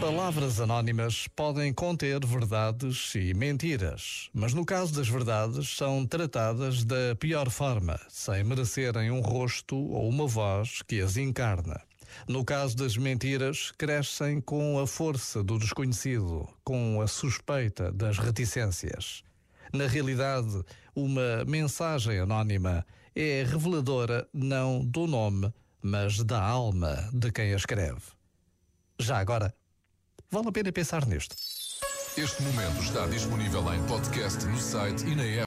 Palavras anónimas podem conter verdades e mentiras, mas no caso das verdades são tratadas da pior forma, sem merecerem um rosto ou uma voz que as encarna. No caso das mentiras, crescem com a força do desconhecido, com a suspeita das reticências. Na realidade, uma mensagem anónima é reveladora não do nome, mas da alma de quem a escreve. Já agora, Vale a pena pensar nisto. Este momento está disponível em podcast no site e na app.